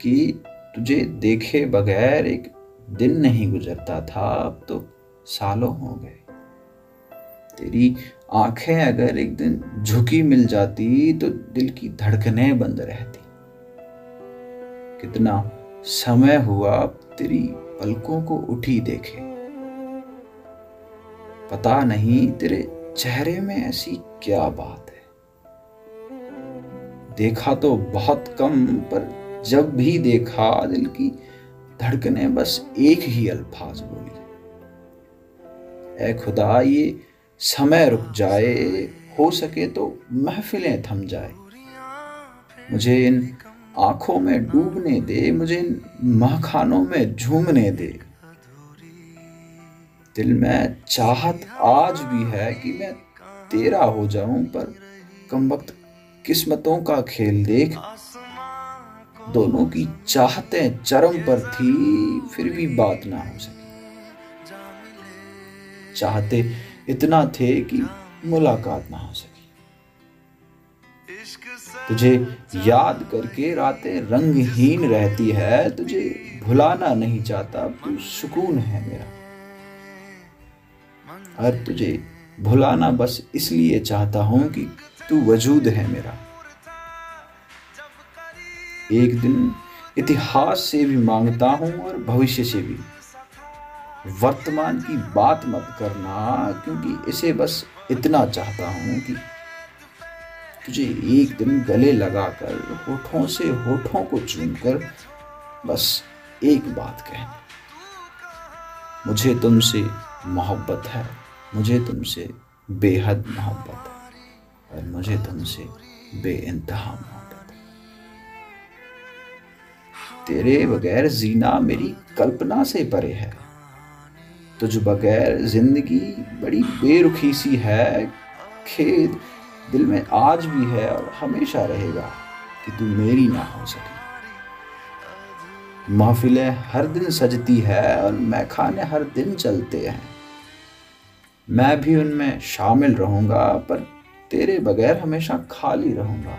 कि तुझे देखे बगैर एक दिन नहीं गुजरता था, अब तो सालों हो गए। तेरी आँखें अगर एक दिन झुकी मिल जाती तो दिल की धड़कनें बंद रहती। कितना समय हुआ तेरी पलकों को उठी देखे। पता नहीं तेरे चेहरे में ऐसी क्या बात है। देखा तो बहुत कम, पर जब भी देखा दिल की धड़कने, बस एक ही अल्फाज बोली। ए खुदा, ये समय रुक जाए, हो सके तो महफिलें थम जाए। मुझे इन आँखों में डूबने दे, मुझे इन महखानों में झूमने दे। दिल में चाहत आज भी है कि मैं तेरा हो जाऊँ, पर कम वक्त किस्मतों का खेल देख दोनों की चाहतें चरम पर थी, फिर भी बात ना हो सकी। चाहते इतना थे कि मुलाकात ना हो सकी। तुझे याद करके रातें रंगहीन रहती है, तुझे भुलाना नहीं चाहता, तू सुकून है मेरा। और तुझे भुलाना बस इसलिए चाहता हूँ कि तू वजूद है मेरा। एक दिन इतिहास से भी माँगता हूँ और भविष्य से भी। वर्तमान की बात मत करना, क्योंकि इसे बस इतना चाहता हूँ कि तुझे एक दिन गले लगाकर, होठों से होठों को चूमकर बस एक बात कहना मुझे तुमसे मोहब्बत है, मुझे तुमसे बेहद मोहब्बत है, और मुझे तुमसे बेइंतहा मोहब्बत तेरे बगैर जीना मेरी कल्पना से परे है। तुझ बगैर ज़िंदगी बड़ी बेरुखी सी है। खेद दिल में आज भी है और हमेशा रहेगा कि तू मेरी ना हो सके। महफिलें हर दिन सजती है और मैखाने हर दिन चलते हैं। मैं भी उनमें शामिल रहूँगा, पर तेरे बगैर हमेशा खाली रहूँगा।